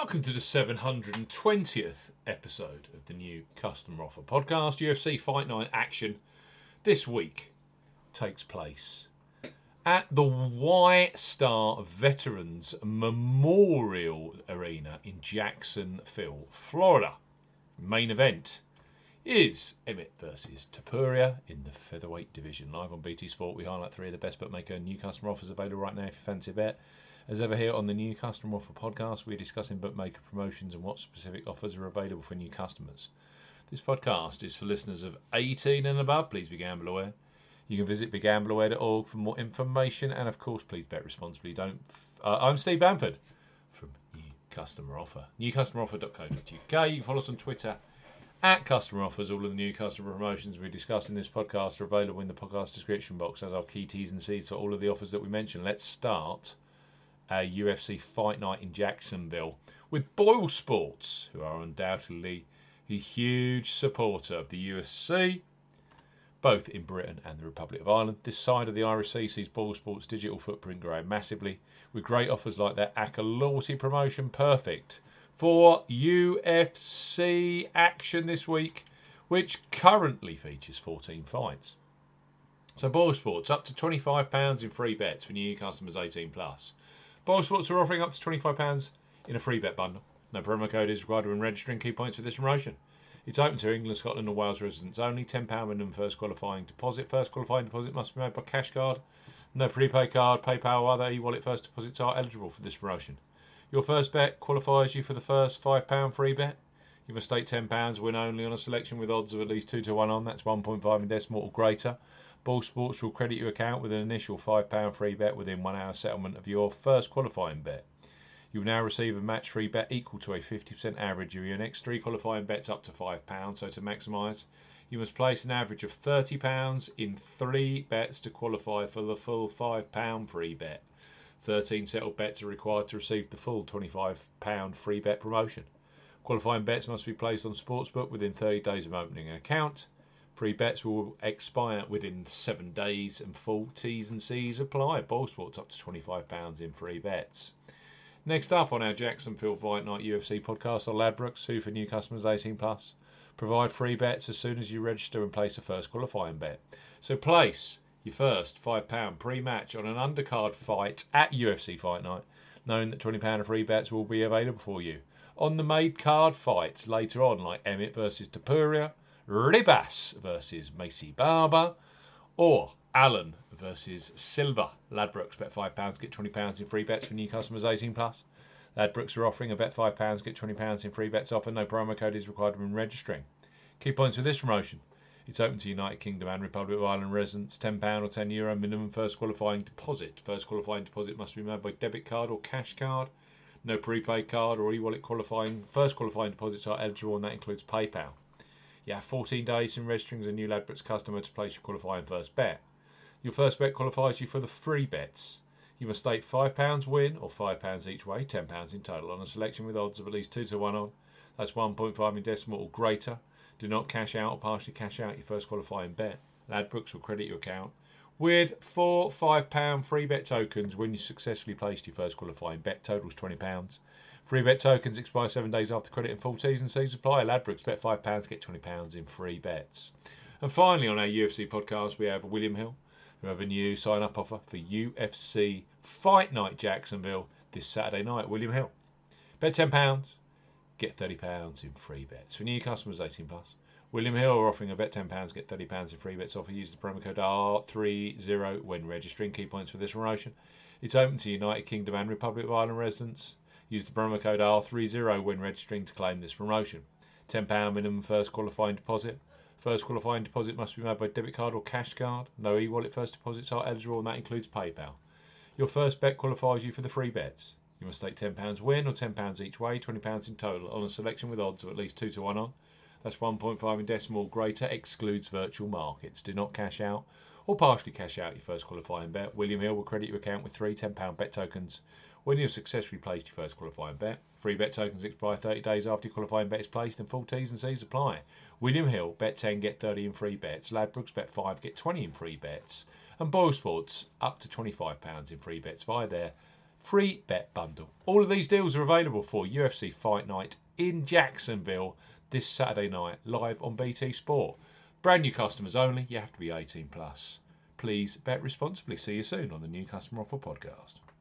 Welcome to the 720th episode of the new Customer Offer podcast. UFC Fight Night action this week takes place at the VyStar Veterans Memorial Arena in Jacksonville, Florida. Main event is Emmett versus Topuria in the featherweight division. Live on BT Sport, we highlight three of the best bookmaker new customer offers available right now if you fancy a bet. As ever, here on the New Customer Offer podcast, we're discussing bookmaker promotions and what specific offers are available for new customers. This podcast is for listeners of 18 and above. Please be gamble aware. You can visit begambleaware.org for more information, and of course, please bet responsibly. Don't. Uh, I'm Steve Bamford from New Customer Offer. NewCustomerOffer.co.uk. You can follow us on Twitter at Customer Offers. All of the new customer promotions we discussed in this podcast are available in the podcast description box as our key T's and C's for all of the offers that we mentioned. Let's start a UFC Fight Night in Jacksonville with Boyle Sports, who are undoubtedly a huge supporter of the UFC, both in Britain and the Republic of Ireland. This side of the Irish Sea sees Boyle Sports' digital footprint grow massively, with great offers like their ACCA loyalty promotion, perfect for UFC action this week, which currently features 14 fights. So Boyle Sports up to £25 in free bets for new customers 18 plus. Boyle Sports are offering up to £25 in a free bet bundle. No promo code is required when registering key points for this promotion. It's open to England, Scotland, and Wales residents only. £10 minimum first qualifying deposit. First qualifying deposit must be made by cash card. No prepaid card, PayPal, or other e wallet first deposits are eligible for this promotion. Your first bet qualifies you for the first £5 free bet. You must stake £10, win only on a selection with odds of at least 2 to 1 on. That's 1.5 in decimal or greater. Boyle Sports will credit your account with an initial £5 free bet within one hour settlement of your first qualifying bet. You will now receive a match free bet equal to a 50% average of your next three qualifying bets up to £5. So to maximise, you must place an average of £30 in three bets to qualify for the full £5 free bet. 13 settled bets are required to receive the full £25 free bet promotion. Qualifying bets must be placed on Sportsbook within 30 days of opening an account. Free bets will expire within seven days, and full T's and C's apply. Boyle Sports up to £25 in free bets. Next up on our Jacksonville Fight Night UFC podcast are Ladbrokes, who for new customers 18 plus provide free bets as soon as you register and place a first qualifying bet. So place your first £5 pre-match on an undercard fight at UFC Fight Night, knowing that £20 of free bets will be available for you. On the made card fights later on, like Emmett versus Topuria, Ribas versus Maycee Barber, or Allen versus Silva. Ladbrokes bet £5, get £20 in free bets for new customers 18 plus. Ladbrokes are offering a bet £5, get £20 in free bets offer. No promo code is required when registering. Key points for this promotion. It's open to United Kingdom and Republic of Ireland residents. £10 or €10 Euro minimum first qualifying deposit. First qualifying deposit must be made by debit card or cash card. No prepaid card or e-wallet qualifying. First qualifying deposits are eligible and that includes PayPal. You have 14 days in registering as a new Ladbrokes customer to place your qualifying first bet. Your first bet qualifies you for the free bets. You must stake £5 win or £5 each way, £10 in total, on a selection with odds of at least 2 to 1 on. That's 1.5 in decimal or greater. Do not cash out or partially cash out your first qualifying bet. Ladbrokes will credit your account with four £5 free bet tokens when you successfully placed your first qualifying bet. Totals £20. Free bet tokens expire seven days after credit and full T's and C's apply. Ladbrokes bet £5, get £20 in free bets. And finally, on our UFC podcast, we have William Hill, who have a new sign up offer for UFC Fight Night Jacksonville this Saturday night. William Hill. Bet £10, get £30 in free bets. For new customers 18 plus. William Hill are offering a bet £10, get £30 in free bets offer. Use the promo code R30 when registering. Key points for this promotion. It's open to United Kingdom and Republic of Ireland residents. Use the promo code R30 when registering to claim this promotion. £10 minimum first qualifying deposit. First qualifying deposit must be made by debit card or cash card. No e wallet first deposits are eligible, and that includes PayPal. Your first bet qualifies you for the free bets. You must stake £10 win or £10 each way, £20 in total, on a selection with odds of at least 2 to 1 on. That's 1.5 in decimal greater, excludes virtual markets. Do not cash out or partially cash out your first qualifying bet. William Hill will credit your account with three £10 bet tokens when you have successfully placed your first qualifying bet. Free bet tokens expire 30 days after your qualifying bet is placed and full T's and C's apply. William Hill, bet 10, get 30 in free bets. Ladbrokes, bet 5, get 20 in free bets. And Boyle Sports, up to £25 in free bets via their free bet bundle. All of these deals are available for UFC Fight Night in Jacksonville this Saturday night, live on BT Sport. Brand new customers only. You have to be 18 plus. Please bet responsibly. See you soon on the new customer offer podcast.